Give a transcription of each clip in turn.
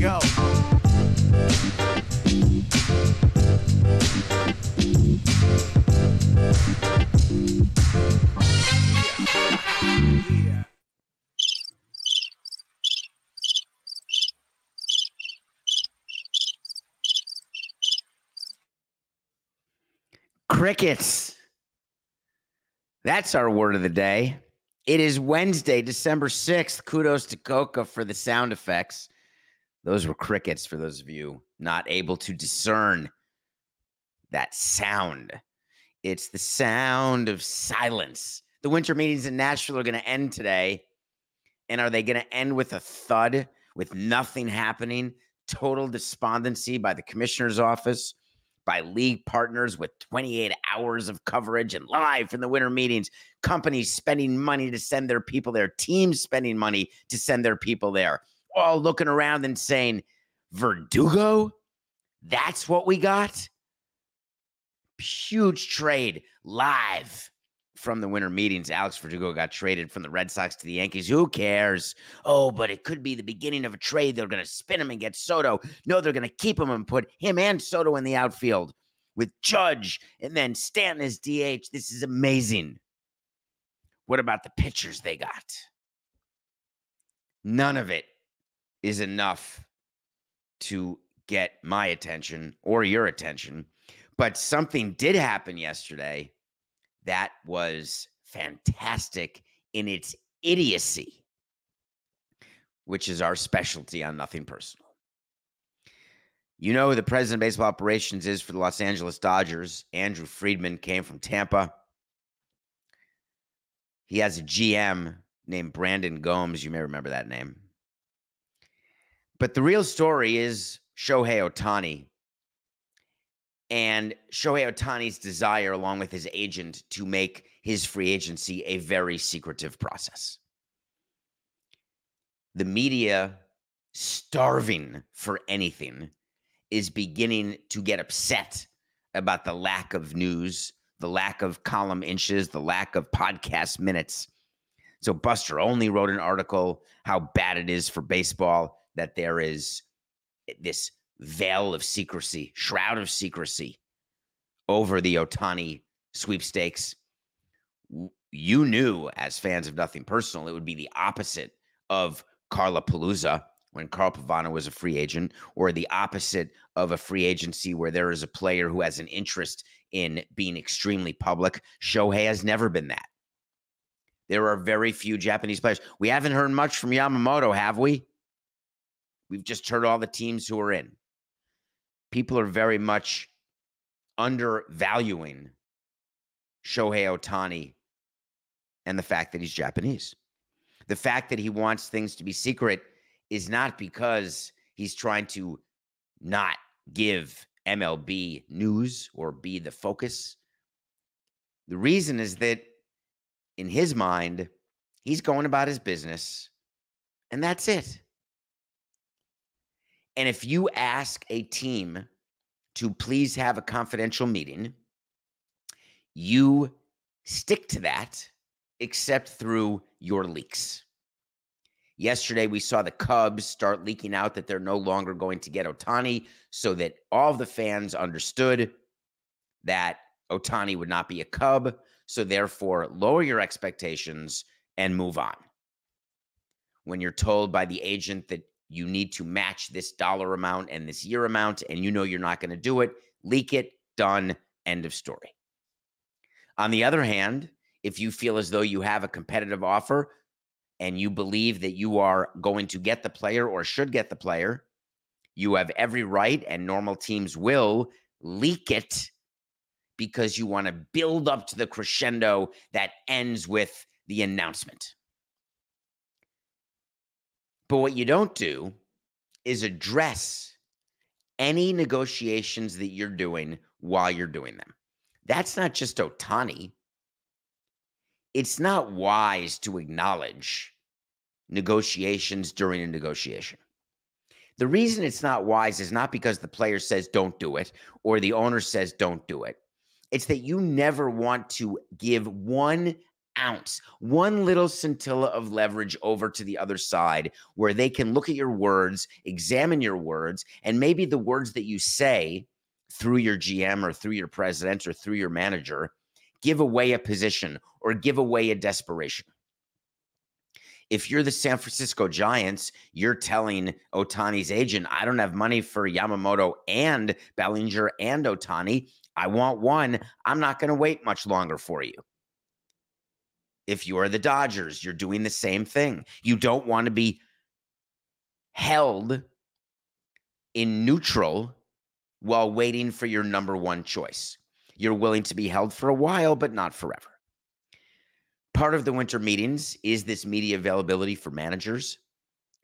Go. Crickets. That's our word of the day. It is Wednesday, December 6th. Kudos to Coca for the sound effects. Those were crickets for those of you not able to discern that sound. It's the sound of silence. The winter meetings in Nashville are going to end today. And are they going to end with a thud, with nothing happening? Total despondency by the commissioner's office, by league partners with 28 hours of coverage and live from the winter meetings. Companies spending money to send their people there, teams spending money to send their people there, all looking around and saying, Verdugo? That's what we got? Huge trade live from the winter meetings. Alex Verdugo got traded from the Red Sox to the Yankees. Who cares? Oh, but it could be the beginning of a trade. They're going to spin him and get Soto. No, they're going to keep him and put him and Soto in the outfield with Judge and then Stanton as DH. This is amazing. What about the pitchers they got? None of it is enough to get my attention or your attention. But something did happen yesterday that was fantastic in its idiocy, which is our specialty on Nothing Personal. You know who the president of baseball operations is for the Los Angeles Dodgers. Andrew Friedman came from Tampa. He has a GM named Brandon Gomes. You may remember that name. But the real story is Shohei Ohtani and Shohei Ohtani's desire, along with his agent, to make his free agency a very secretive process. The media, starving for anything, is beginning to get upset about the lack of news, the lack of column inches, the lack of podcast minutes. So Buster Olney wrote an article how bad it is for baseball that there is this veil of secrecy, shroud of secrecy over the Ohtani sweepstakes. You knew, as fans of Nothing Personal, it would be the opposite of Carla Palooza when Carl Pavano was a free agent, or the opposite of a free agency where there is a player who has an interest in being extremely public. Shohei has never been that. There are very few Japanese players. We haven't heard much from Yamamoto, have we? We've just heard all the teams who are in. People are very much undervaluing Shohei Ohtani and the fact that he's Japanese. The fact that he wants things to be secret is not because he's trying to not give MLB news or be the focus. The reason is that in his mind, he's going about his business and that's it. And if you ask a team to please have a confidential meeting, you stick to that except through your leaks. Yesterday, we saw the Cubs start leaking out that they're no longer going to get Ohtani so that all the fans understood that Ohtani would not be a Cub. So, therefore, lower your expectations and move on. When you're told by the agent that you need to match this dollar amount and this year amount, and you know you're not going to do it, leak it, done, end of story. On the other hand, if you feel as though you have a competitive offer and you believe that you are going to get the player or should get the player, you have every right, and normal teams will leak it because you want to build up to the crescendo that ends with the announcement. But what you don't do is address any negotiations that you're doing while you're doing them. That's not just Ohtani. It's not wise to acknowledge negotiations during a negotiation. The reason it's not wise is not because the player says don't do it or the owner says don't do it. It's that you never want to give one ounce, one little scintilla of leverage over to the other side where they can look at your words, examine your words, and maybe the words that you say through your GM or through your president or through your manager give away a position or give away a desperation. If you're the San Francisco Giants, you're telling Ohtani's agent, I don't have money for Yamamoto and Bellinger and Ohtani. I want one. I'm not going to wait much longer for you. If you are the Dodgers, you're doing the same thing. You don't want to be held in neutral while waiting for your number one choice. You're willing to be held for a while, but not forever. Part of the winter meetings is this media availability for managers,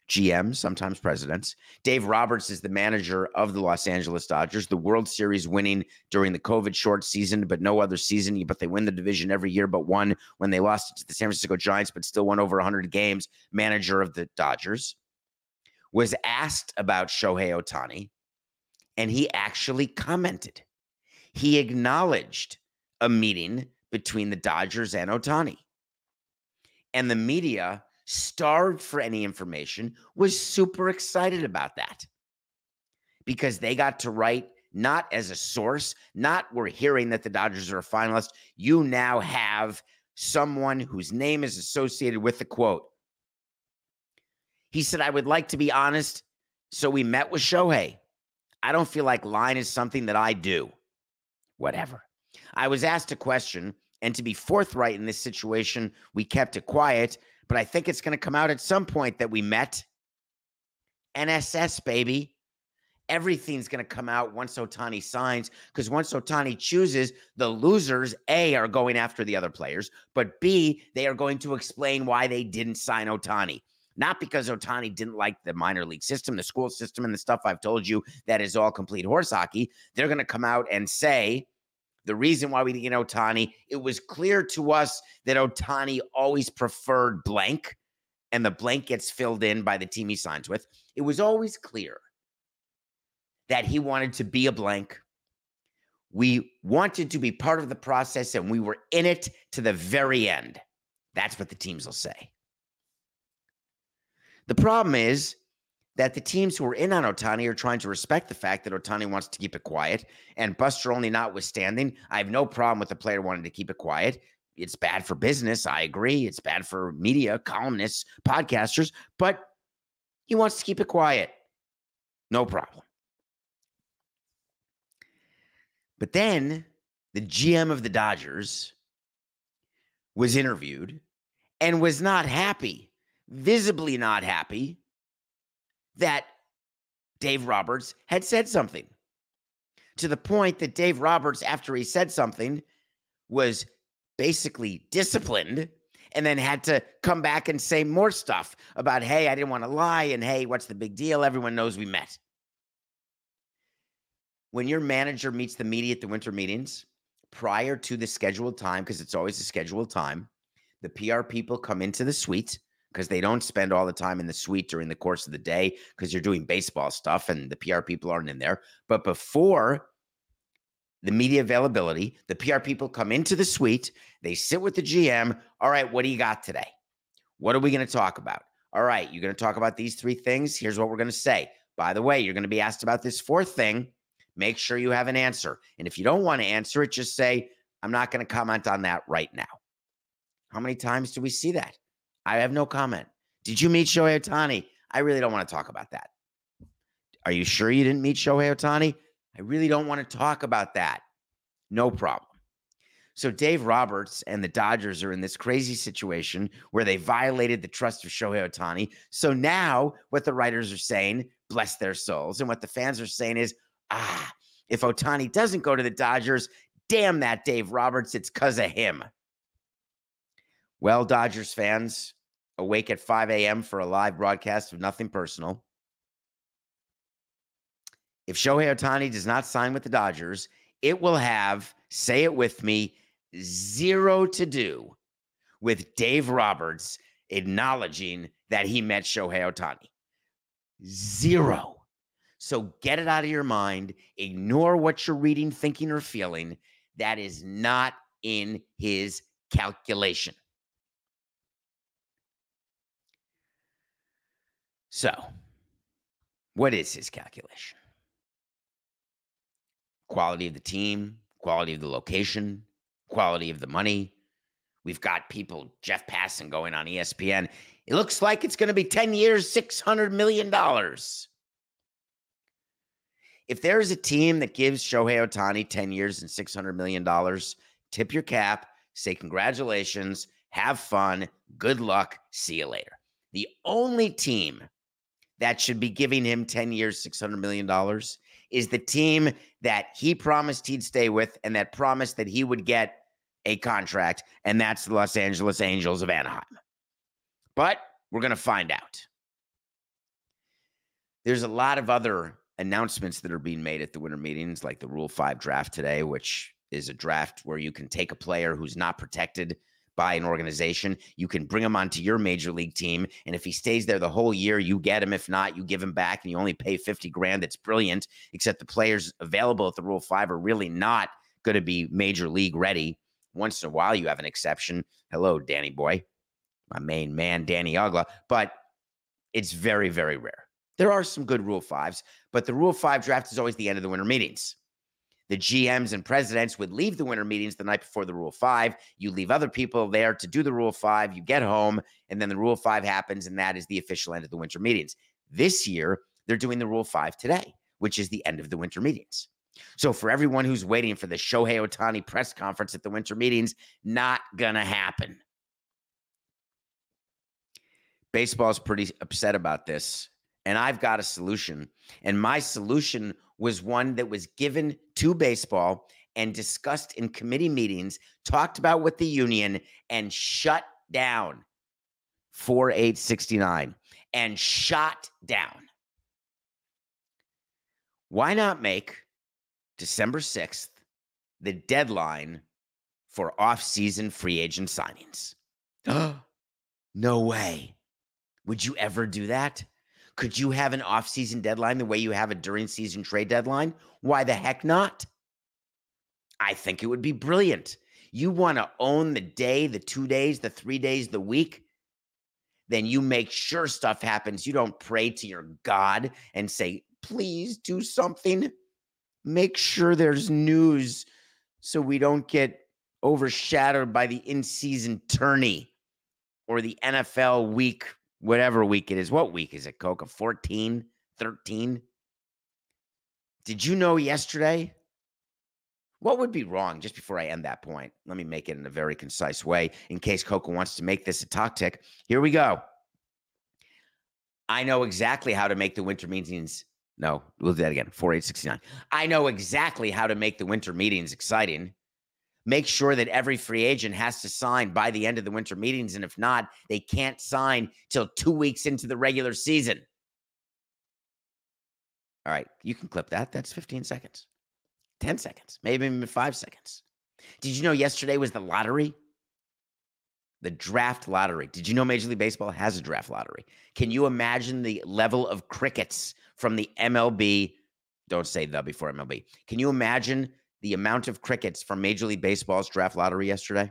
GMs, sometimes presidents. Dave Roberts is the manager of the Los Angeles Dodgers, the World Series winning during the COVID short season, but no other season. But they win the division every year, but one when they lost to the San Francisco Giants, but still won over 100 games. Manager of the Dodgers was asked about Shohei Ohtani, and he actually commented. He acknowledged a meeting between the Dodgers and Ohtani and the media, starved for any information, was super excited about that because they got to write not as a source, not we're hearing that the Dodgers are a finalist. You now have someone whose name is associated with the quote. He said, I would like to be honest. So we met with Shohei. I don't feel like lying is something that I do. Whatever. I was asked a question and to be forthright in this situation, we kept it quiet. But I think it's going to come out at some point that we met. NSS, baby. Everything's going to come out once Ohtani signs because once Ohtani chooses, the losers, A, are going after the other players, but B, they are going to explain why they didn't sign Ohtani. Not because Ohtani didn't like the minor league system, the school system, and the stuff I've told you that is all complete horse hockey. They're going to come out and say, the reason why we didn't get Ohtani. it was clear to us that Ohtani always preferred blank, and the blank gets filled in by the team he signs with. It was always clear that he wanted to be a blank. We wanted to be part of the process, and we were in it to the very end. That's what the teams will say. The problem is that the teams who are in on Ohtani are trying to respect the fact that Ohtani wants to keep it quiet. And Buster Olney notwithstanding, I have no problem with the player wanting to keep it quiet. It's bad for business. I agree. It's bad for media, columnists, podcasters, but he wants to keep it quiet. No problem. But then the GM of the Dodgers was interviewed and was not happy, visibly not happy that Dave Roberts had said something to the point that Dave Roberts, after he said something, was basically disciplined and then had to come back and say more stuff about, hey, I didn't want to lie. And hey, what's the big deal? Everyone knows we met. When your manager meets the media at the winter meetings prior to the scheduled time, because it's always a scheduled time, the PR people come into the suite because they don't spend all the time in the suite during the course of the day because you're doing baseball stuff and the PR people aren't in there. But before the media availability, the PR people come into the suite, they sit with the GM. All right, what do you got today? What are we going to talk about? All right, you're going to talk about these three things. Here's what we're going to say. By the way, you're going to be asked about this fourth thing. Make sure you have an answer. And if you don't want to answer it, just say, I'm not going to comment on that right now. How many times do we see that? I have no comment. Did you meet Shohei Ohtani? I really don't want to talk about that. Are you sure you didn't meet Shohei Ohtani? I really don't want to talk about that. No problem. So Dave Roberts and the Dodgers are in this crazy situation where they violated the trust of Shohei Ohtani. So now what the writers are saying, bless their souls, and what the fans are saying is, ah, if Ohtani doesn't go to the Dodgers, damn that Dave Roberts, it's because of him. Well, Dodgers fans, awake at 5 a.m. for a live broadcast of nothing personal. If Shohei Ohtani does not sign with the Dodgers, it will have, say it with me, zero to do with Dave Roberts acknowledging that he met Shohei Ohtani. Zero. So get it out of your mind. Ignore what you're reading, thinking, or feeling. That is not in his calculation. So, what is his calculation? Quality of the team, quality of the location, quality of the money. We've got people, Jeff Passan going on ESPN. It looks like it's going to be 10 years, $600 million. If there's a team that gives Shohei Ohtani 10 years and $600 million, tip your cap, say congratulations, have fun, good luck, see you later. The only team that should be giving him 10 years, $600 million is the team that he promised he'd stay with and that promised that he would get a contract, and that's the Los Angeles Angels of Anaheim. But we're going to find out. There's a lot of other announcements that are being made at the winter meetings, like the Rule 5 draft today, which is a draft where you can take a player who's not protected by an organization. You can bring him onto your major league team. And if he stays there the whole year, you get him. If not, you give him back and you only pay 50 grand. That's brilliant, except the players available at the Rule 5 are really not going to be major league ready. Once in a while, you have an exception. Hello, Danny Boy, my main man, Danny Uggla. But it's very, very rare. There are some good Rule 5s, but the Rule 5 draft is always the end of the winter meetings the GMs and presidents would leave the winter meetings the night before the Rule Five. You leave other people there to do the Rule Five. You get home, and then the Rule Five happens, and that is the official end of the winter meetings. This year, they're doing the Rule Five today, which is the end of the winter meetings. So, for everyone who's waiting for the Shohei Ohtani press conference at the winter meetings, not gonna happen. Baseball's pretty upset about this, and I've got a solution. And my solution was one that was given to baseball and discussed in committee meetings, talked about with the union, and shut down 4869 and shot down. Why not make December 6th the deadline for off-season free agent signings? no way. Would you ever do that? Could you have an off-season deadline the way you have a during season trade deadline? Why the heck not? I think it would be brilliant. You want to own the day, the two days, the three days, the week, then you make sure stuff happens. You don't pray to your God and say, please do something. Make sure there's news so we don't get overshadowed by the in season tourney or the NFL week whatever week it is. What week is it, Coca? 14, 13? Did you know yesterday? What would be wrong just before I end that point? Let me make it in a very concise way in case Coca wants to make this a talk tick. Here we go. I know exactly how to make the winter meetings. No, we'll do that again. 4869. I know exactly how to make the winter meetings exciting make sure that every free agent has to sign by the end of the winter meetings. And if not, they can't sign till two weeks into the regular season. All right, you can clip that. That's 15 seconds, 10 seconds, maybe even five seconds. Did you know yesterday was the lottery? The draft lottery. Did you know Major League Baseball has a draft lottery? Can you imagine the level of crickets from the MLB? Don't say the before MLB. Can you imagine the amount of crickets from Major League Baseball's draft lottery yesterday?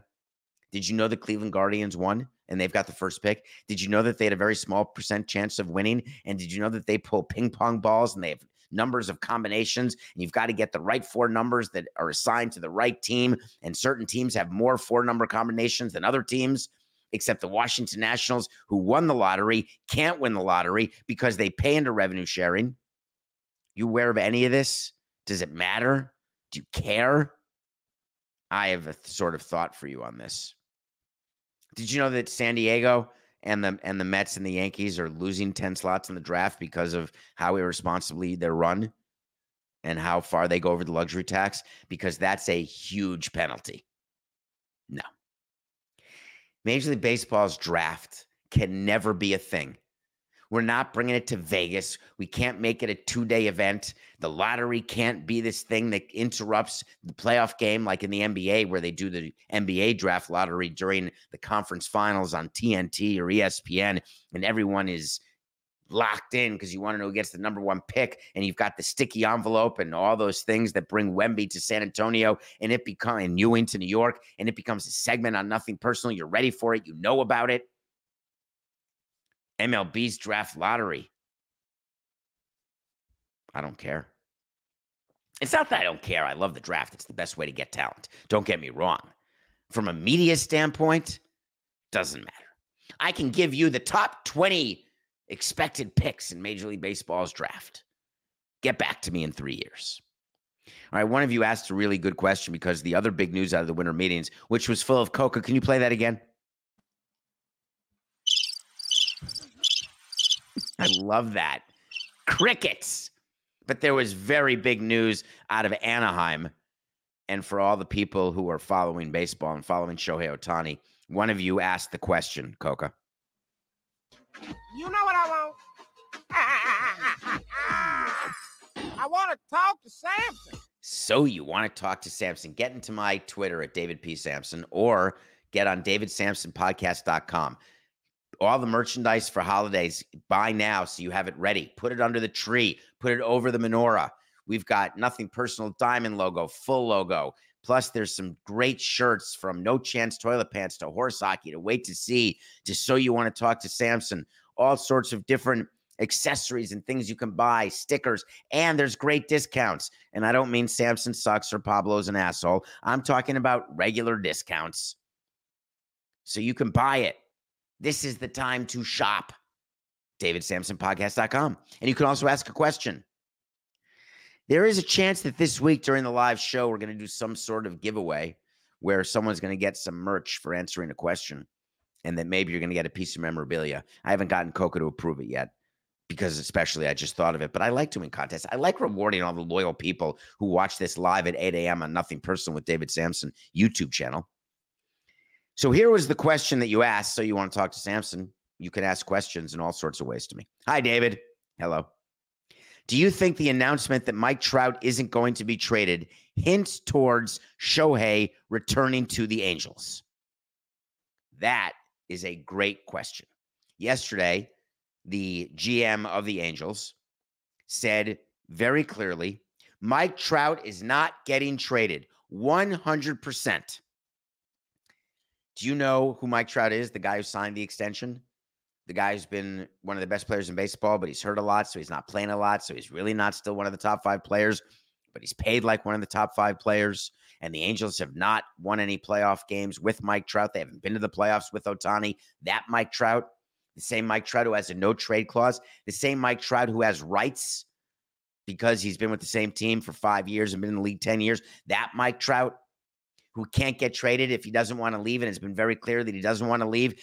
Did you know the Cleveland Guardians won and they've got the first pick? Did you know that they had a very small percent chance of winning? And did you know that they pull ping pong balls and they have numbers of combinations and you've got to get the right four numbers that are assigned to the right team and certain teams have more four number combinations than other teams except the Washington Nationals who won the lottery can't win the lottery because they pay into revenue sharing you aware of any of this does it matter do you care? I have a sort of thought for you on this. Did you know that San Diego and the and the Mets and the Yankees are losing 10 slots in the draft because of how irresponsibly they're run and how far they go over the luxury tax? Because that's a huge penalty. No. Major League Baseball's draft can never be a thing. We're not bringing it to Vegas. We can't make it a two day event. The lottery can't be this thing that interrupts the playoff game, like in the NBA, where they do the NBA draft lottery during the conference finals on TNT or ESPN, and everyone is locked in because you want to know who gets the number one pick, and you've got the sticky envelope and all those things that bring Wemby to San Antonio, and it becomes and Ewing to New York, and it becomes a segment on nothing personal. You're ready for it. You know about it. MLB's draft lottery. I don't care. It's not that I don't care. I love the draft. It's the best way to get talent. Don't get me wrong. From a media standpoint, doesn't matter. I can give you the top 20 expected picks in Major League Baseball's draft. Get back to me in three years. All right, one of you asked a really good question because the other big news out of the winter meetings, which was full of coca. Can you play that again? I love that. Crickets. But there was very big news out of Anaheim. And for all the people who are following baseball and following Shohei Ohtani, one of you asked the question, Coca. You know what I want? I want to talk to Samson. So you want to talk to Samson? Get into my Twitter at David P. Samson or get on davidsamsonpodcast.com. All the merchandise for holidays, buy now so you have it ready. Put it under the tree, put it over the menorah. We've got nothing personal diamond logo, full logo. Plus, there's some great shirts from No Chance Toilet Pants to Horse Hockey to Wait to See to So You Want to Talk to Samson. All sorts of different accessories and things you can buy, stickers, and there's great discounts. And I don't mean Samson sucks or Pablo's an asshole. I'm talking about regular discounts. So you can buy it. This is the time to shop. DavidSamsonPodcast.com. And you can also ask a question. There is a chance that this week during the live show, we're going to do some sort of giveaway where someone's going to get some merch for answering a question and that maybe you're going to get a piece of memorabilia. I haven't gotten Coca to approve it yet because, especially, I just thought of it. But I like doing contests. I like rewarding all the loyal people who watch this live at 8 a.m. on Nothing Personal with David Samson YouTube channel. So here was the question that you asked. So you want to talk to Samson? You can ask questions in all sorts of ways to me. Hi, David. Hello. Do you think the announcement that Mike Trout isn't going to be traded hints towards Shohei returning to the Angels? That is a great question. Yesterday, the GM of the Angels said very clearly Mike Trout is not getting traded 100%. Do you know who Mike Trout is, the guy who signed the extension? The guy who's been one of the best players in baseball, but he's hurt a lot, so he's not playing a lot. So he's really not still one of the top five players, but he's paid like one of the top five players. And the Angels have not won any playoff games with Mike Trout. They haven't been to the playoffs with Ohtani. That Mike Trout, the same Mike Trout who has a no trade clause, the same Mike Trout who has rights because he's been with the same team for five years and been in the league 10 years. That Mike Trout who can't get traded if he doesn't want to leave. And it's been very clear that he doesn't want to leave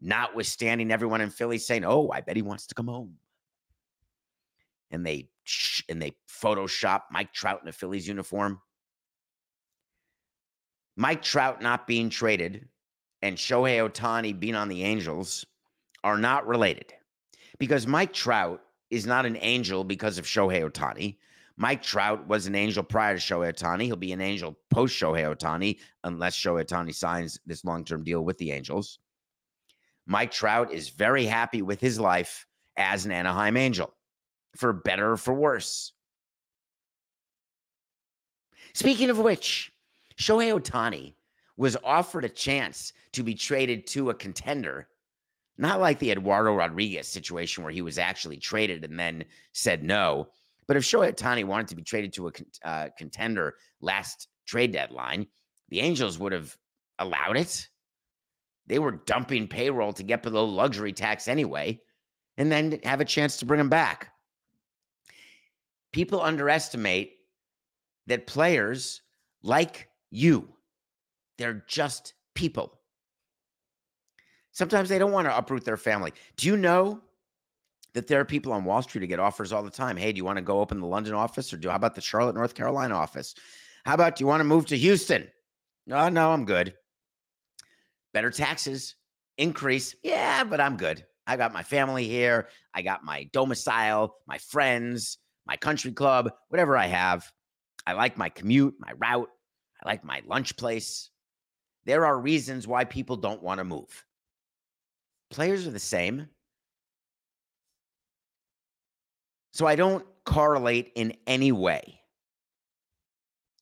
notwithstanding everyone in Philly saying, "Oh, I bet he wants to come home," and they and they Photoshop Mike Trout in a Phillies uniform. Mike Trout not being traded and Shohei Ohtani being on the Angels are not related because Mike Trout is not an angel because of Shohei Ohtani. Mike Trout was an angel prior to Shohei Ohtani. He'll be an angel post Shohei Ohtani unless Shohei Ohtani signs this long term deal with the Angels. Mike Trout is very happy with his life as an Anaheim Angel, for better or for worse. Speaking of which, Shohei Ohtani was offered a chance to be traded to a contender, not like the Eduardo Rodriguez situation where he was actually traded and then said no. But if Shohei Ohtani wanted to be traded to a uh, contender last trade deadline, the Angels would have allowed it they were dumping payroll to get below luxury tax anyway, and then have a chance to bring him back. People underestimate that players like you, they're just people. Sometimes they don't want to uproot their family. Do you know that there are people on Wall Street who get offers all the time? Hey, do you want to go open the London office or do how about the Charlotte, North Carolina office? How about do you want to move to Houston? No, no, I'm good better taxes, increase. Yeah, but I'm good. I got my family here. I got my domicile, my friends, my country club, whatever I have. I like my commute, my route. I like my lunch place. There are reasons why people don't want to move. Players are the same. So I don't correlate in any way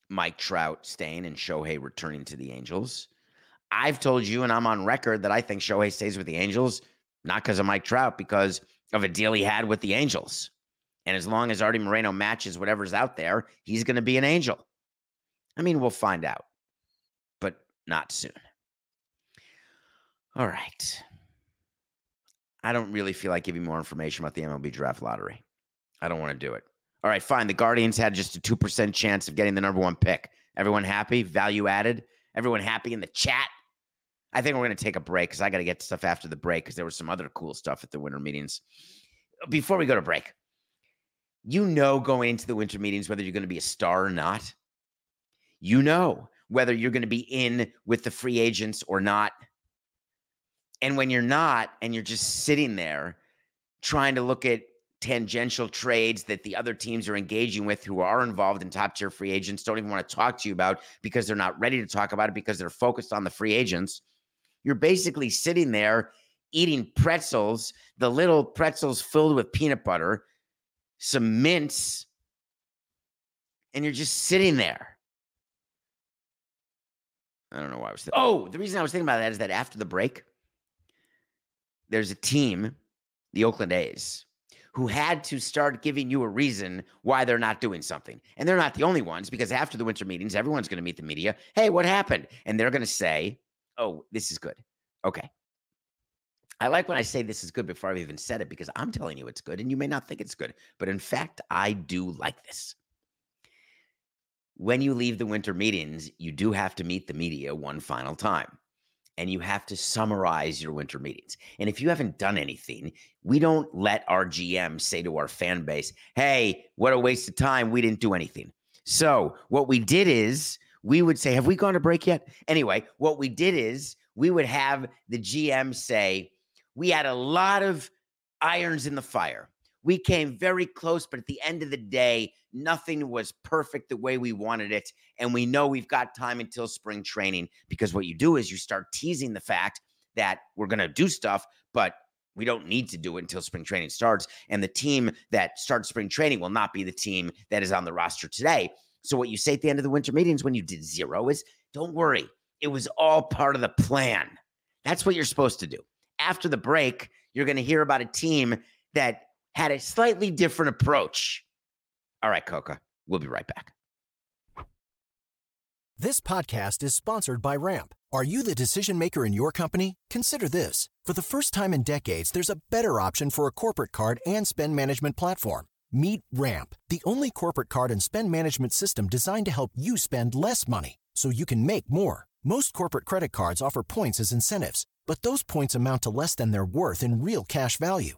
Mike Trout staying and Shohei returning to the Angels. I've told you, and I'm on record, that I think Shohei stays with the Angels, not because of Mike Trout, because of a deal he had with the Angels. And as long as Artie Moreno matches whatever's out there, he's going to be an Angel. I mean, we'll find out, but not soon. All right. I don't really feel like giving more information about the MLB draft lottery. I don't want to do it. All right, fine. The Guardians had just a 2% chance of getting the number one pick. Everyone happy? Value added? Everyone happy in the chat? I think we're going to take a break because I got to get stuff after the break because there was some other cool stuff at the winter meetings. Before we go to break, you know going into the winter meetings whether you're going to be a star or not. You know whether you're going to be in with the free agents or not. And when you're not, and you're just sitting there trying to look at tangential trades that the other teams are engaging with who are involved in top tier free agents don't even want to talk to you about because they're not ready to talk about it because they're focused on the free agents. You're basically sitting there eating pretzels, the little pretzels filled with peanut butter, some mints, and you're just sitting there. I don't know why I was. Th- oh, the reason I was thinking about that is that after the break, there's a team, the Oakland A's, who had to start giving you a reason why they're not doing something. And they're not the only ones because after the winter meetings, everyone's going to meet the media. Hey, what happened? And they're going to say, oh, this is good. Okay. I like when I say this is good before I've even said it because I'm telling you it's good and you may not think it's good. But in fact, I do like this. When you leave the winter meetings, you do have to meet the media one final time and you have to summarize your winter meetings. And if you haven't done anything, we don't let our GM say to our fan base, hey, what a waste of time. We didn't do anything. So what we did is we would say, have we gone to break yet? Anyway, what we did is we would have the GM say, we had a lot of irons in the fire. We came very close, but at the end of the day, nothing was perfect the way we wanted it. And we know we've got time until spring training because what you do is you start teasing the fact that we're going to do stuff, but we don't need to do it until spring training starts. And the team that starts spring training will not be the team that is on the roster today. So, what you say at the end of the winter meetings when you did zero is don't worry, it was all part of the plan. That's what you're supposed to do. After the break, you're going to hear about a team that had a slightly different approach. All right, Coca, we'll be right back. This podcast is sponsored by Ramp. Are you the decision maker in your company? Consider this. For the first time in decades, there's a better option for a corporate card and spend management platform. Meet Ramp, the only corporate card and spend management system designed to help you spend less money so you can make more. Most corporate credit cards offer points as incentives, but those points amount to less than their worth in real cash value.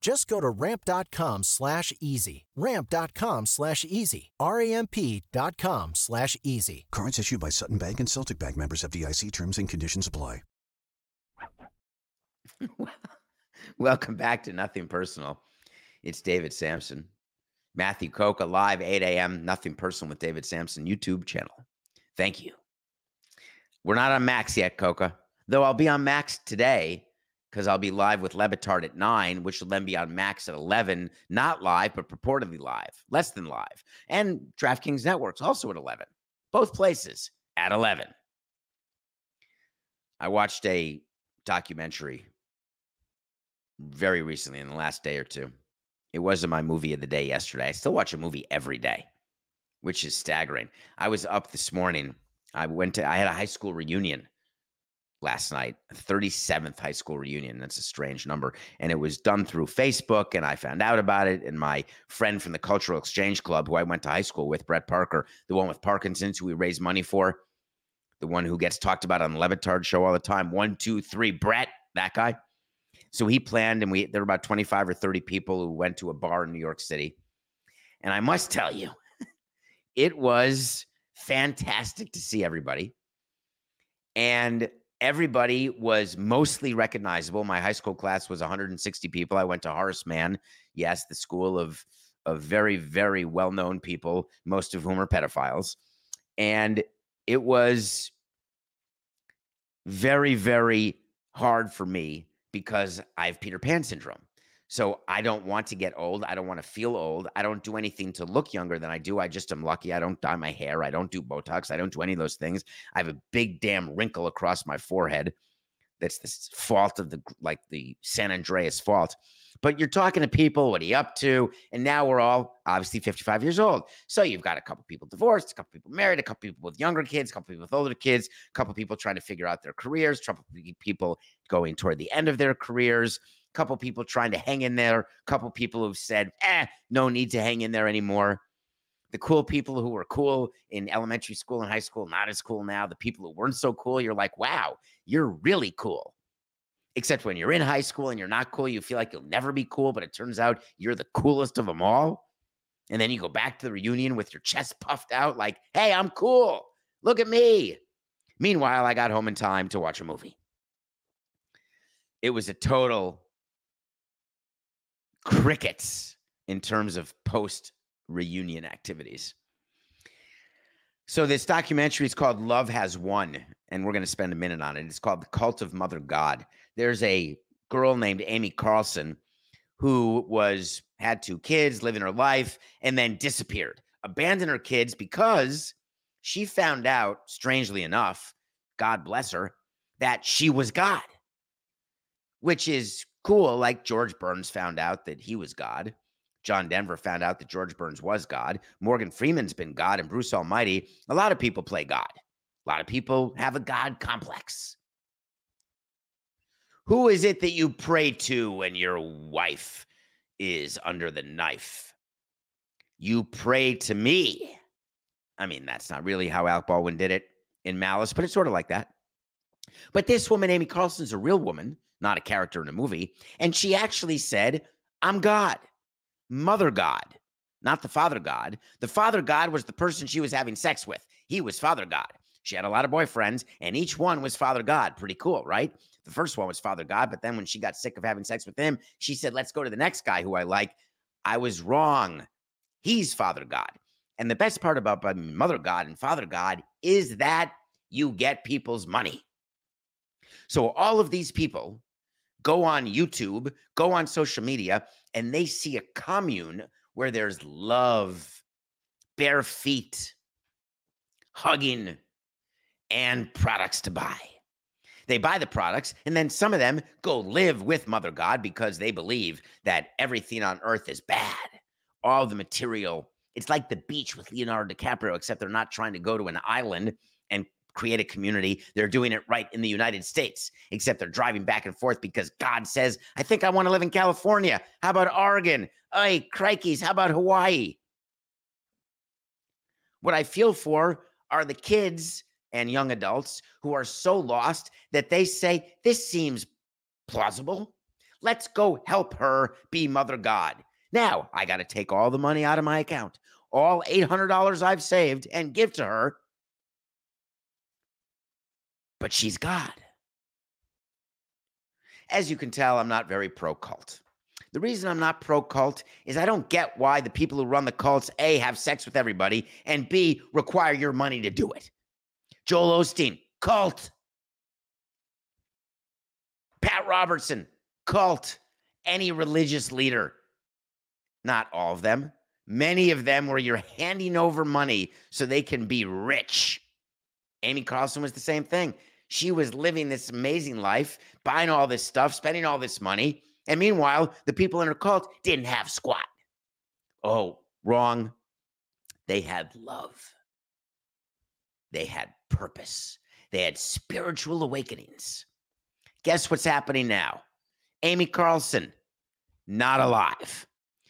Just go to ramp.com slash easy. Ramp.com slash easy. R-A-M-P.com slash easy. Cards issued by Sutton Bank and Celtic Bank members of FDIC terms and conditions apply. Welcome back to Nothing Personal. It's David Samson. Matthew Coca live 8 a.m. Nothing Personal with David Samson YouTube channel. Thank you. We're not on Max yet, Coca. Though I'll be on Max today because I'll be live with Le Batard at nine, which will then be on Max at 11, not live, but purportedly live, less than live. And DraftKings Networks also at 11, both places at 11. I watched a documentary very recently in the last day or two. It wasn't my movie of the day yesterday. I still watch a movie every day, which is staggering. I was up this morning. I went to, I had a high school reunion last night, 37th high school reunion. That's a strange number. And it was done through Facebook, and I found out about it. And my friend from the Cultural Exchange Club, who I went to high school with, Brett Parker, the one with Parkinson's, who we raise money for, the one who gets talked about on the Le Batard show all the time. One, two, three, Brett, that guy. So he planned, and we there were about 25 or 30 people who went to a bar in New York City. And I must tell you, it was fantastic to see everybody. And everybody was mostly recognizable. My high school class was 160 people. I went to Horace Mann, yes, the school of of very very well-known people, most of whom are pedophiles. And it was very very hard for me because I have Peter Pan syndrome. So I don't want to get old. I don't want to feel old. I don't do anything to look younger than I do. I just am lucky. I don't dye my hair. I don't do Botox. I don't do any of those things. I have a big damn wrinkle across my forehead. That's the fault of the like the San Andreas fault. But you're talking to people, what are you up to? And now we're all obviously 55 years old. So you've got a couple people divorced, a couple people married, a couple people with younger kids, a couple people with older kids, a couple people trying to figure out their careers, a couple people going toward the end of their careers couple people trying to hang in there, a couple people who've said, eh, no need to hang in there anymore. The cool people who were cool in elementary school and high school, not as cool now. The people who weren't so cool, you're like, wow, you're really cool. Except when you're in high school and you're not cool, you feel like you'll never be cool, but it turns out you're the coolest of them all. And then you go back to the reunion with your chest puffed out, like, hey, I'm cool. Look at me. Meanwhile, I got home in time to watch a movie. It was a total crickets in terms of post reunion activities. So this documentary is called Love Has Won, and we're going to spend a minute on it. It's called The Cult of Mother God. There's a girl named Amy Carlson who was had two kids, living her life, and then disappeared, abandoned her kids because she found out, strangely enough, God bless her, that she was God, which is cool. Like George Burns found out that he was God. John Denver found out that George Burns was God. Morgan Freeman's been God and Bruce Almighty. A lot of people play God. A lot of people have a God complex. Who is it that you pray to when your wife is under the knife? You pray to me. I mean, that's not really how Alec Baldwin did it in Malice, but it's sort of like that. But this woman, Amy Carlson, is a real woman not a character in a movie. And she actually said, I'm God, Mother God, not the Father God. The Father God was the person she was having sex with. He was Father God. She had a lot of boyfriends, and each one was Father God. Pretty cool, right? The first one was Father God, but then when she got sick of having sex with him, she said, Let's go to the next guy who I like. I was wrong. He's Father God. And the best part about Mother God and Father God is that you get people's money. So all of these people go on YouTube, go on social media, and they see a commune where there's love, bare feet, hugging, and products to buy. They buy the products, and then some of them go live with Mother God because they believe that everything on earth is bad. All the material. It's like the beach with Leonardo DiCaprio, except they're not trying to go to an island and create a community. They're doing it right in the United States, except they're driving back and forth because God says, I think I want to live in California. How about Oregon? Hey, crikeys, how about Hawaii? What I feel for are the kids and young adults who are so lost that they say, This seems plausible. Let's go help her be Mother God. Now I got to take all the money out of my account, all $800 I've saved, and give to her but she's God. As you can tell, I'm not very pro cult. The reason I'm not pro cult is I don't get why the people who run the cults A have sex with everybody and B require your money to do it. Joel Osteen, cult. Pat Robertson, cult. Any religious leader, not all of them, many of them where you're handing over money so they can be rich. Amy Carlson was the same thing. She was living this amazing life, buying all this stuff, spending all this money. And meanwhile, the people in her cult didn't have squat. Oh, wrong. They had love. They had purpose. They had spiritual awakenings. Guess what's happening now? Amy Carlson, not alive.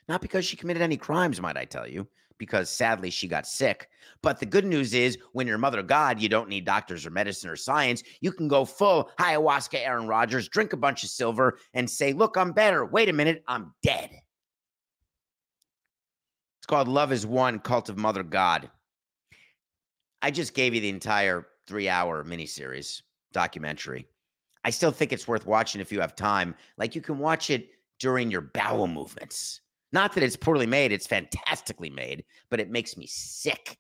Not because she committed any crimes, might I tell you, because sadly she got sick. But the good news is when you're mother God, you don't need doctors or medicine or science. You can go full ayahuasca Aaron Rodgers, drink a bunch of silver, and say, Look, I'm better. Wait a minute, I'm dead. It's called Love Has Won Cult of Mother God. I just gave you the entire three hour miniseries documentary. I still think it's worth watching if you have time. Like you can watch it during your bowel movements. Not that it's poorly made, it's fantastically made, but it makes me sick.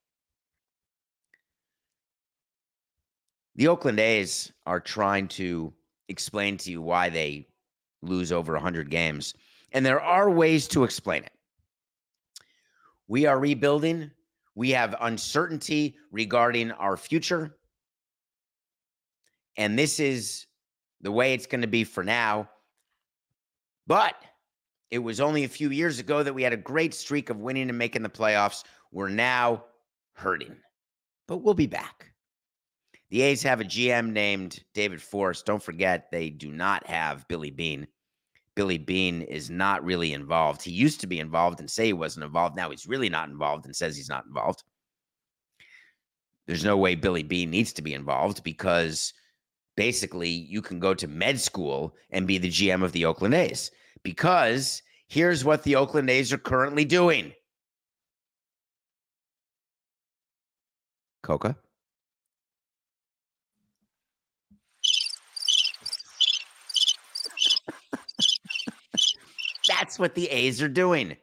The Oakland A's are trying to explain to you why they lose over 100 games, and there are ways to explain it. We are rebuilding. We have uncertainty regarding our future. And this is the way it's going to be for now. But it was only a few years ago that we had a great streak of winning and making the playoffs. We're now hurting, but we'll be back. The A's have a GM named David Forst. Don't forget, they do not have Billy Beane. Billy Beane is not really involved. He used to be involved and say he wasn't involved. Now he's really not involved and says he's not involved. There's no way Billy Beane needs to be involved because basically you can go to med school and be the GM of the Oakland A's because here's what the Oakland A's are currently doing. Coca. That's what the A's are doing.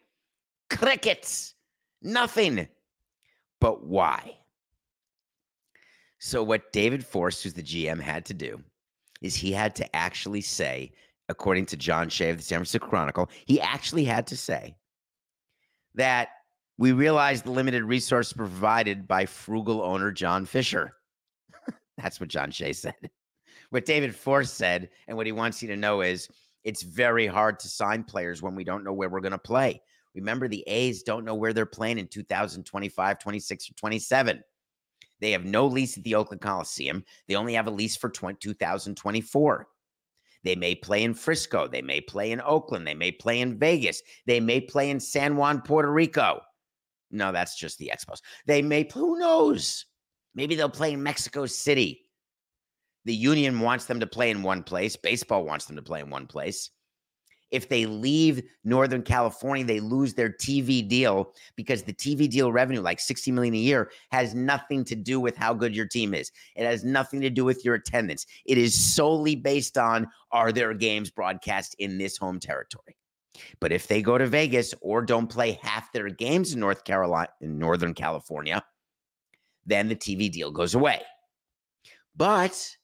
Crickets. Nothing. But why? So, what David Forst, who's the GM, had to do is he had to actually say, according to John Shea of the San Francisco Chronicle, he actually had to say that we realized the limited resource provided by frugal owner John Fisher. That's what John Shea said. What David Forst said, and what he wants you to know is it's very hard to sign players when we don't know where we're going to play. Remember, the A's don't know where they're playing in 2025, 26, or 27. They have no lease at the Oakland Coliseum. They only have a lease for 20, 2024. They may play in Frisco. They may play in Oakland. They may play in Vegas. They may play in San Juan, Puerto Rico. No, that's just the Expos. They may, who knows? Maybe they'll play in Mexico City. The union wants them to play in one place. Baseball wants them to play in one place. If they leave Northern California, they lose their TV deal because the TV deal revenue, like 60 million a year, has nothing to do with how good your team is. It has nothing to do with your attendance. It is solely based on are there games broadcast in this home territory? But if they go to Vegas or don't play half their games in North Carolina, in Northern California, then the TV deal goes away. But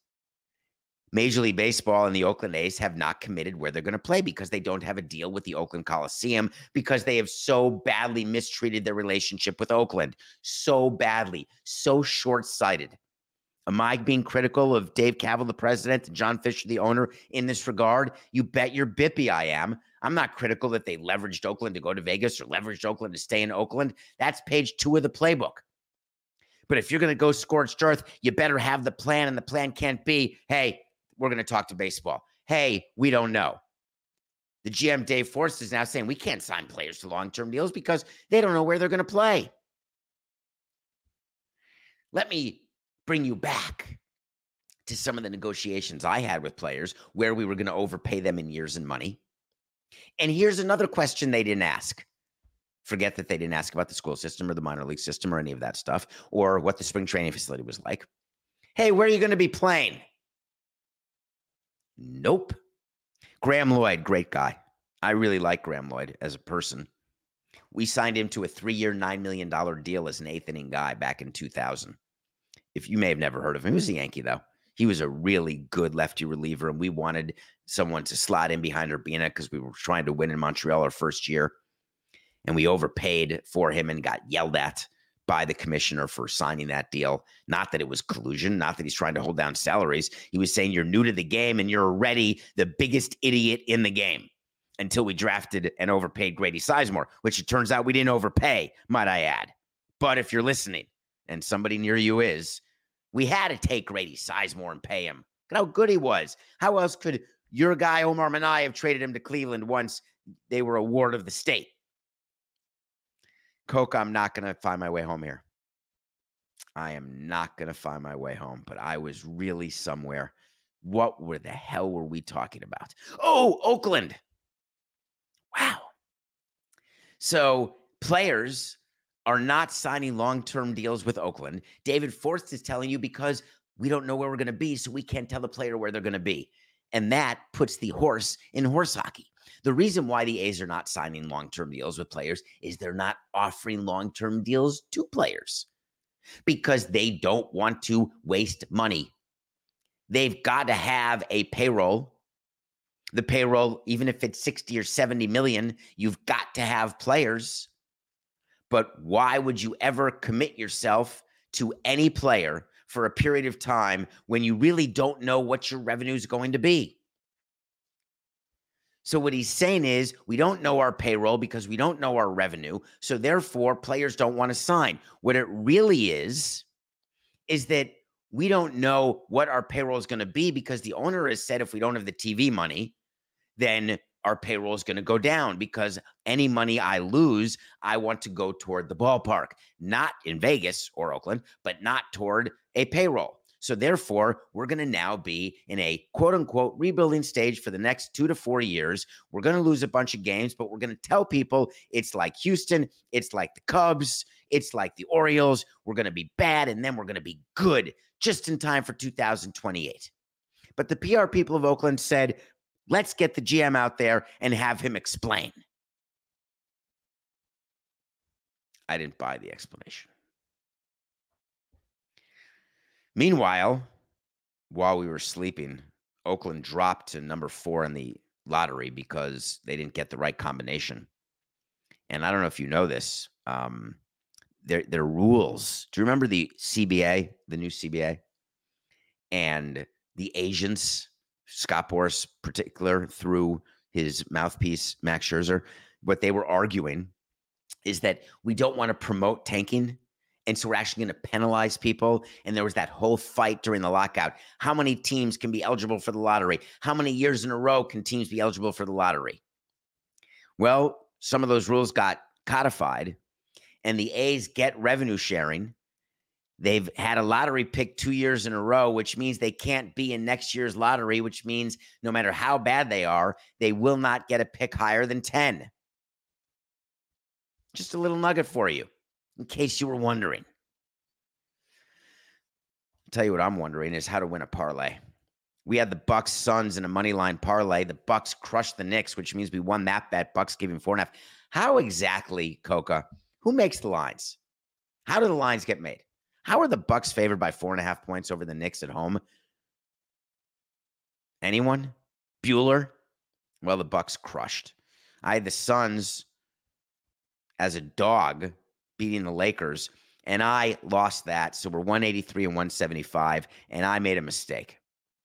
Major League Baseball and the Oakland A's have not committed where they're going to play because they don't have a deal with the Oakland Coliseum because they have so badly mistreated their relationship with Oakland. So badly, so short sighted. Am I being critical of Dave Kaval, the president, and John Fisher, the owner, in this regard? You bet your bippy I am. I'm not critical that they leveraged Oakland to go to Vegas or leveraged Oakland to stay in Oakland. That's page two of the playbook. But if you're going to go scorched earth, you better have the plan, and the plan can't be, hey, we're going to talk to baseball. Hey, we don't know. The GM Dave Forst is now saying we can't sign players to long term deals because they don't know where they're going to play. Let me bring you back to some of the negotiations I had with players where we were going to overpay them in years and money. And here's another question they didn't ask. Forget that they didn't ask about the school system or the minor league system or any of that stuff or what the spring training facility was like. Hey, where are you going to be playing? Nope. Graeme Lloyd, great guy. I really like Graeme Lloyd as a person. We signed him to a three year, $9 million deal as an eighth inning guy back in 2000. If you may have never heard of him, he was a Yankee, though. He was a really good lefty reliever, and we wanted someone to slot in behind Urbina because we were trying to win in Montreal our first year. And we overpaid for him and got yelled at by the commissioner for signing that deal. Not that it was collusion, not that he's trying to hold down salaries. He was saying you're new to the game and you're already the biggest idiot in the game until we drafted and overpaid Grady Sizemore, which it turns out we didn't overpay, might I add. But if you're listening and somebody near you is, We had to take Grady Sizemore and pay him. Look how good he was. How else could your guy Omar Minaya have traded him to Cleveland once they were a ward of the state? Coke, I'm not going to find my way home here. I am not going to find my way home, but I was really somewhere. What were the hell were we talking about? Oh, Oakland. Wow. So players are not signing long term deals with Oakland. David Forst is telling you because we don't know where we're going to be, so we can't tell the player where they're going to be. And that puts the horse in horse hockey. The reason why the A's are not signing long term deals with players is they're not offering long term deals to players because they don't want to waste money. They've got to have a payroll. The payroll, even if it's 60 or 70 million, you've got to have players. But why would you ever commit yourself to any player for a period of time when you really don't know what your revenue is going to be? So, what he's saying is, we don't know our payroll because we don't know our revenue. So, therefore, players don't want to sign. What it really is, is that we don't know what our payroll is going to be because the owner has said if we don't have the TV money, then our payroll is going to go down because any money I lose, I want to go toward the ballpark, not in Vegas or Oakland, but not toward a payroll. So therefore, we're going to now be in a quote unquote rebuilding stage for the next two to four years. We're going to lose a bunch of games, but we're going to tell people it's like Houston, it's like the Cubs, it's like the Orioles. We're going to be bad and then we're going to be good just in time for 2028. But the PR people of Oakland said, let's get the GM out there and have him explain. I didn't buy the explanation. Meanwhile, while we were sleeping, Oakland dropped to number four in the lottery because they didn't get the right combination. And I don't know if you know this. Um, their their rules. Do you remember the CBA, the new CBA, and the agents? Scott Boras, particular through his mouthpiece Max Scherzer, what they were arguing is that we don't want to promote tanking and so we're actually going to penalize people. And there was that whole fight during the lockout. How many teams can be eligible for the lottery? How many years in a row can teams be eligible for the lottery? Well, some of those rules got codified, and the A's get revenue sharing. They've had a lottery pick two years in a row, which means they can't be in next year's lottery, which means no matter how bad they are, they will not get a pick higher than 10. Just a little nugget for you in case you were wondering. I'll tell you what I'm wondering is how to win a parlay. We had the Bucks Suns in a money line parlay. The Bucks crushed the Knicks, which means we won that bet. Bucks giving four and a half. How exactly, Coca? Who makes the lines? How do the lines get made? How are the Bucks favored by four and a half points over the Knicks at home? Anyone? Bueller? Well, the Bucks crushed. I had the Suns as a dog beating the Lakers. And I lost that. So we're 183 and 175. And I made a mistake.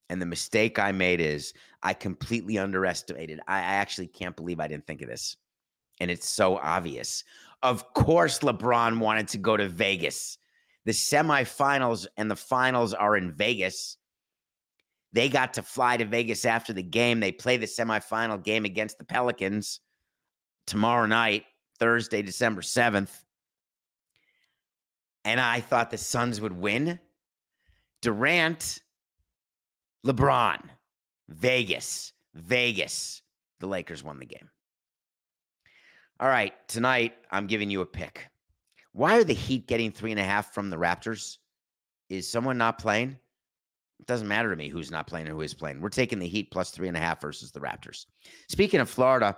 And the mistake I made is I completely underestimated. I, actually can't believe I didn't think of this. And it's so obvious. Of course, LeBron wanted to go to Vegas. The semifinals and the finals are in Vegas. They got to fly to Vegas after the game. They play the semifinal game against the Pelicans tomorrow night, Thursday, December 7th and I thought the Suns would win. Durant, LeBron, Vegas, Vegas. The Lakers won the game. All right, tonight I'm giving you a pick. Why are the Heat getting three and a half from the Raptors? Is someone not playing? It doesn't matter to me who's not playing and who is playing. We're taking the Heat plus three and a half versus the Raptors. Speaking of Florida,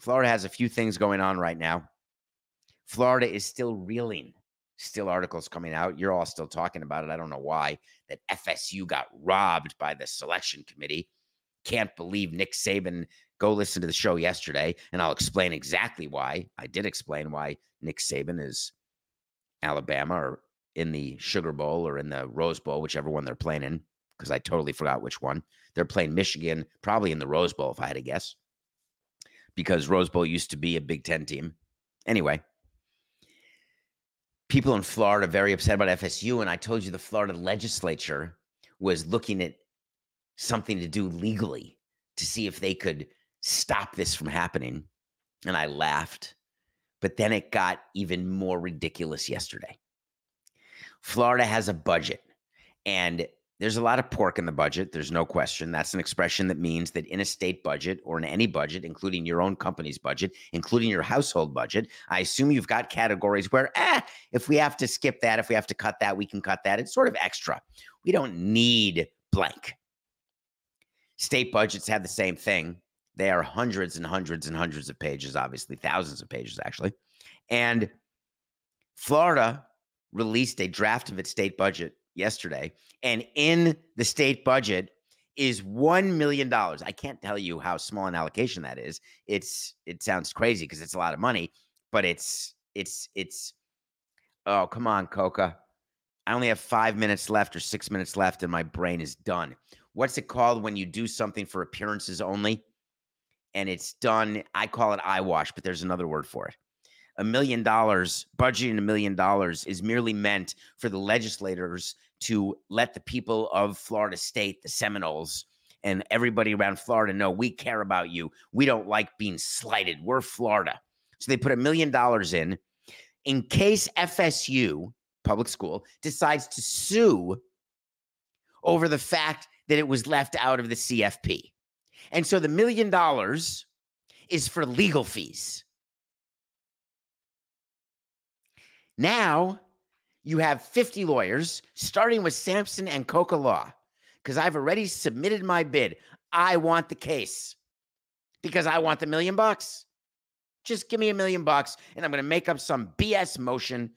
Florida has a few things going on right now. Florida is still reeling still articles coming out. You're all still talking about it. I don't know why that FSU got robbed by the selection committee. Can't believe Nick Saban. Go listen to the show yesterday, and I'll explain exactly why. I did explain why Nick Saban is Alabama or in the Sugar Bowl or in the Rose Bowl, whichever one they're playing in, because I totally forgot which one. They're playing Michigan, probably in the Rose Bowl, if I had to guess, because Rose Bowl used to be a Big Ten team. Anyway, people in Florida very upset about FSU. And I told you the Florida legislature was looking at something to do legally to see if they could stop this from happening. And I laughed. But then it got even more ridiculous yesterday. Florida has a budget, and there's a lot of pork in the budget. There's no question. That's an expression that means that in a state budget or in any budget, including your own company's budget, including your household budget, I assume you've got categories where, eh, if we have to skip that, if we have to cut that, we can cut that. It's sort of extra. We don't need blank. State budgets have the same thing. They are hundreds and hundreds and hundreds of pages, obviously, thousands of pages, actually. And Florida released a draft of its state budget yesterday. And in the state budget is $1 million. I can't tell you how small an allocation that is. It's it sounds crazy because it's a lot of money, but it's it's it's oh, come on, Coca. I only have five minutes left or six minutes left, and my brain is done. What's it called when you do something for appearances only? And it's done. I call it eyewash, but there's another word for it a million dollars, budgeting a million dollars is merely meant for the legislators to let the people of Florida State, the Seminoles, and everybody around Florida know we care about you. We don't like being slighted. We're Florida. So they put a million dollars in in case FSU, public school, decides to sue over the fact that it was left out of the CFP. And so the million dollars is for legal fees. Now you have 50 lawyers, starting with Samson and Coca Law, because I've already submitted my bid. I want the case because I want the million bucks. Just give me a million bucks, and I'm going to make up some BS motion.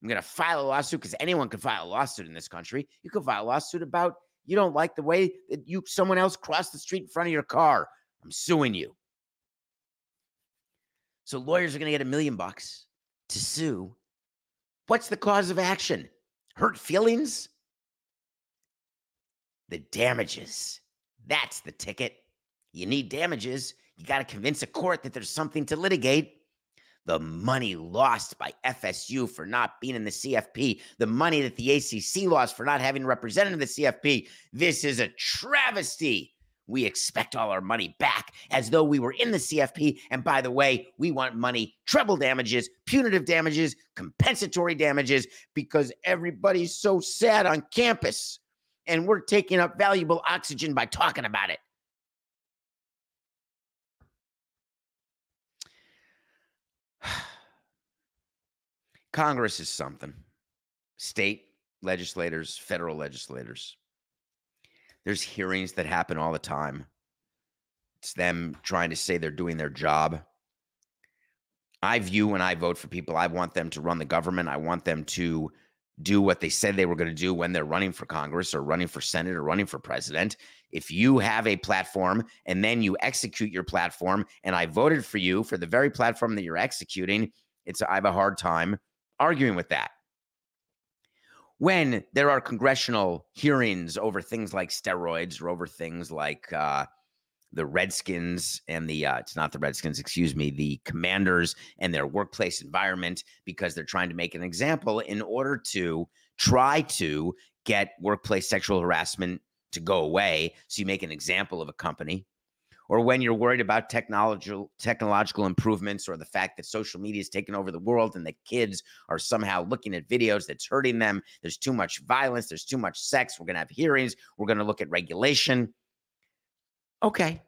I'm going to file a lawsuit because anyone can file a lawsuit in this country. You can file a lawsuit about you don't like the way that you someone else crossed the street in front of your car. I'm suing you. So lawyers are going to get a million bucks to sue What's the cause of action? Hurt feelings? The damages. That's the ticket. You need damages. You got to convince a court that there's something to litigate. The money lost by FSU for not being in the CFP, the money that the ACC lost for not having represented the CFP. This is a travesty we expect all our money back as though we were in the CFP. And by the way, we want money, treble damages, punitive damages, compensatory damages, because everybody's so sad on campus. And we're taking up valuable oxygen by talking about it. Congress is something. State legislators, federal legislators. There's hearings that happen all the time. It's them trying to say they're doing their job. I view when I vote for people, I want them to run the government. I want them to do what they said they were going to do when they're running for Congress or running for Senate or running for president. If you have a platform and then you execute your platform, and I voted for you for the very platform that you're executing, it's I have a hard time arguing with that when there are congressional hearings over things like steroids or over things like uh, the Redskins and the uh, it's not the Redskins, excuse me, the Commanders and their workplace environment because they're trying to make an example in order to try to get workplace sexual harassment to go away. So you make an example of a company or when you're worried about technological technological improvements or the fact that social media is taking over the world and the kids are somehow looking at videos that's hurting them there's too much violence there's too much sex we're going to have hearings we're going to look at regulation. Okay.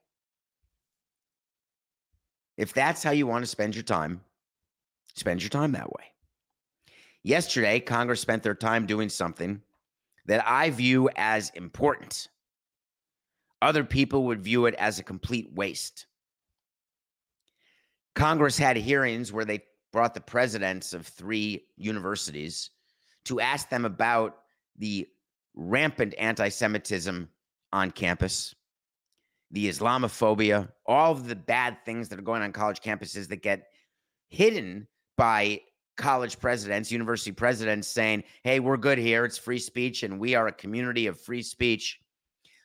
If that's how you want to spend your time spend your time that way. Yesterday congress spent their time doing something that i view as important other people would view it as a complete waste. Congress had hearings where they brought the presidents of three universities to ask them about the rampant anti Semitism on campus, the Islamophobia, all of the bad things that are going on college campuses that get hidden by college presidents, university presidents saying, hey, we're good here. It's free speech and we are a community of free speech.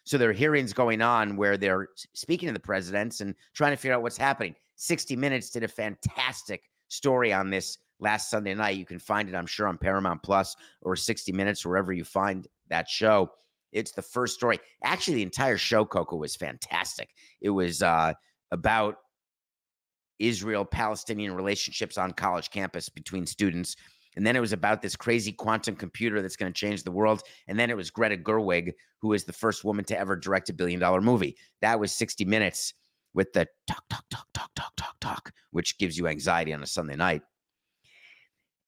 So there are hearings going on where they're speaking to the presidents and trying to figure out what's happening. 60 Minutes did a fantastic story on this last Sunday night. You can find it, I'm sure, on Paramount Plus or 60 Minutes, wherever you find that show. It's the first story. Actually, the entire show, Coco, was fantastic. It was uh, about Israel Palestinian relationships on college campus between students. And then it was about this crazy quantum computer that's going to change the world. And then it was Greta Gerwig, who is the first woman to ever direct a billion dollar movie. That was 60 minutes with the talk, talk, talk, talk, talk, talk, talk, which gives you anxiety on a Sunday night.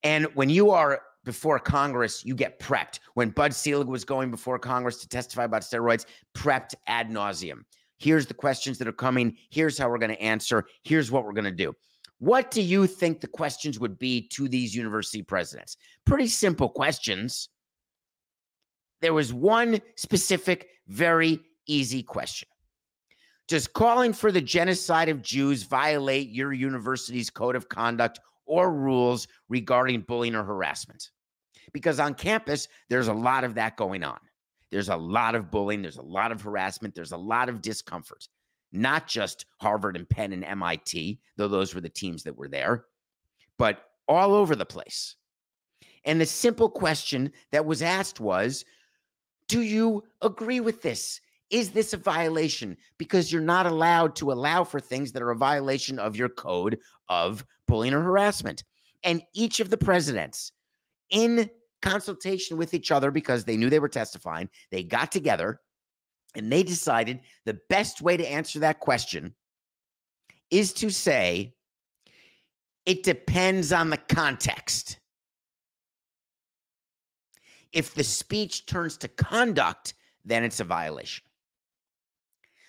And when you are before Congress, you get prepped. When Bud Selig was going before Congress to testify about steroids, prepped ad nauseum. Here's the questions that are coming. Here's how we're going to answer. Here's what we're going to do. What do you think the questions would be to these university presidents? Pretty simple questions. There was one specific, very easy question. Does calling for the genocide of Jews violate your university's code of conduct or rules regarding bullying or harassment? Because on campus, there's a lot of that going on. There's a lot of bullying, there's a lot of harassment, there's a lot of discomfort. Not just Harvard and Penn and MIT, though those were the teams that were there, but all over the place. And the simple question that was asked was Do you agree with this? Is this a violation? Because you're not allowed to allow for things that are a violation of your code of bullying or harassment. And each of the presidents, in consultation with each other because they knew they were testifying. They got together and they decided the best way to answer that question is to say it depends on the context. If the speech turns to conduct, then it's a violation.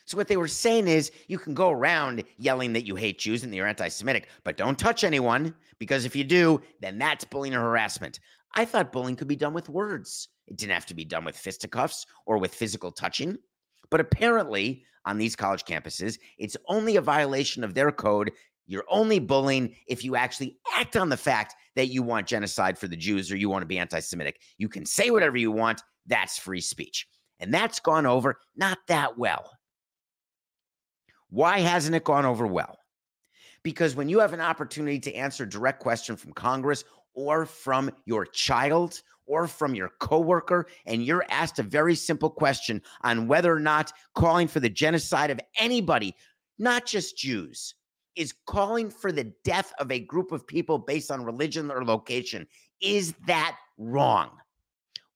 So, what they were saying is you can go around yelling that you hate Jews and that you're anti Semitic, but don't touch anyone because if you do, then that's bullying or harassment. I thought bullying could be done with words. It didn't have to be done with fisticuffs or with physical touching. But apparently, on these college campuses, it's only a violation of their code. You're only bullying if you actually act on the fact that you want genocide for the Jews or you want to be anti Semitic. You can say whatever you want. That's free speech. And that's gone over not that well. Why hasn't it gone over well? Because when you have an opportunity to answer direct question from Congress or from your child or from your coworker and you're asked a very simple question on whether or not calling for the genocide of anybody, not just Jews, is calling for the death of a group of people based on religion or location. Is that wrong?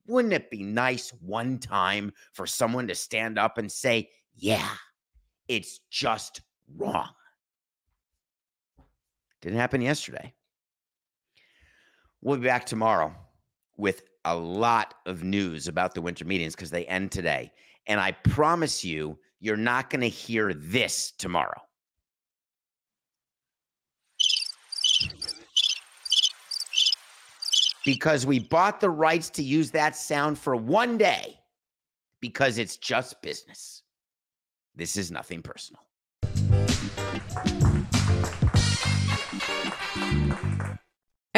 Wouldn't it be nice one time for someone to stand up and say, yeah, it's just wrong? Didn't happen yesterday. We'll be back tomorrow with a lot of news about the winter meetings because they end today. And I promise you, you're not going to hear this tomorrow. Because we bought the rights to use that sound for one day because it's just business. This is nothing personal.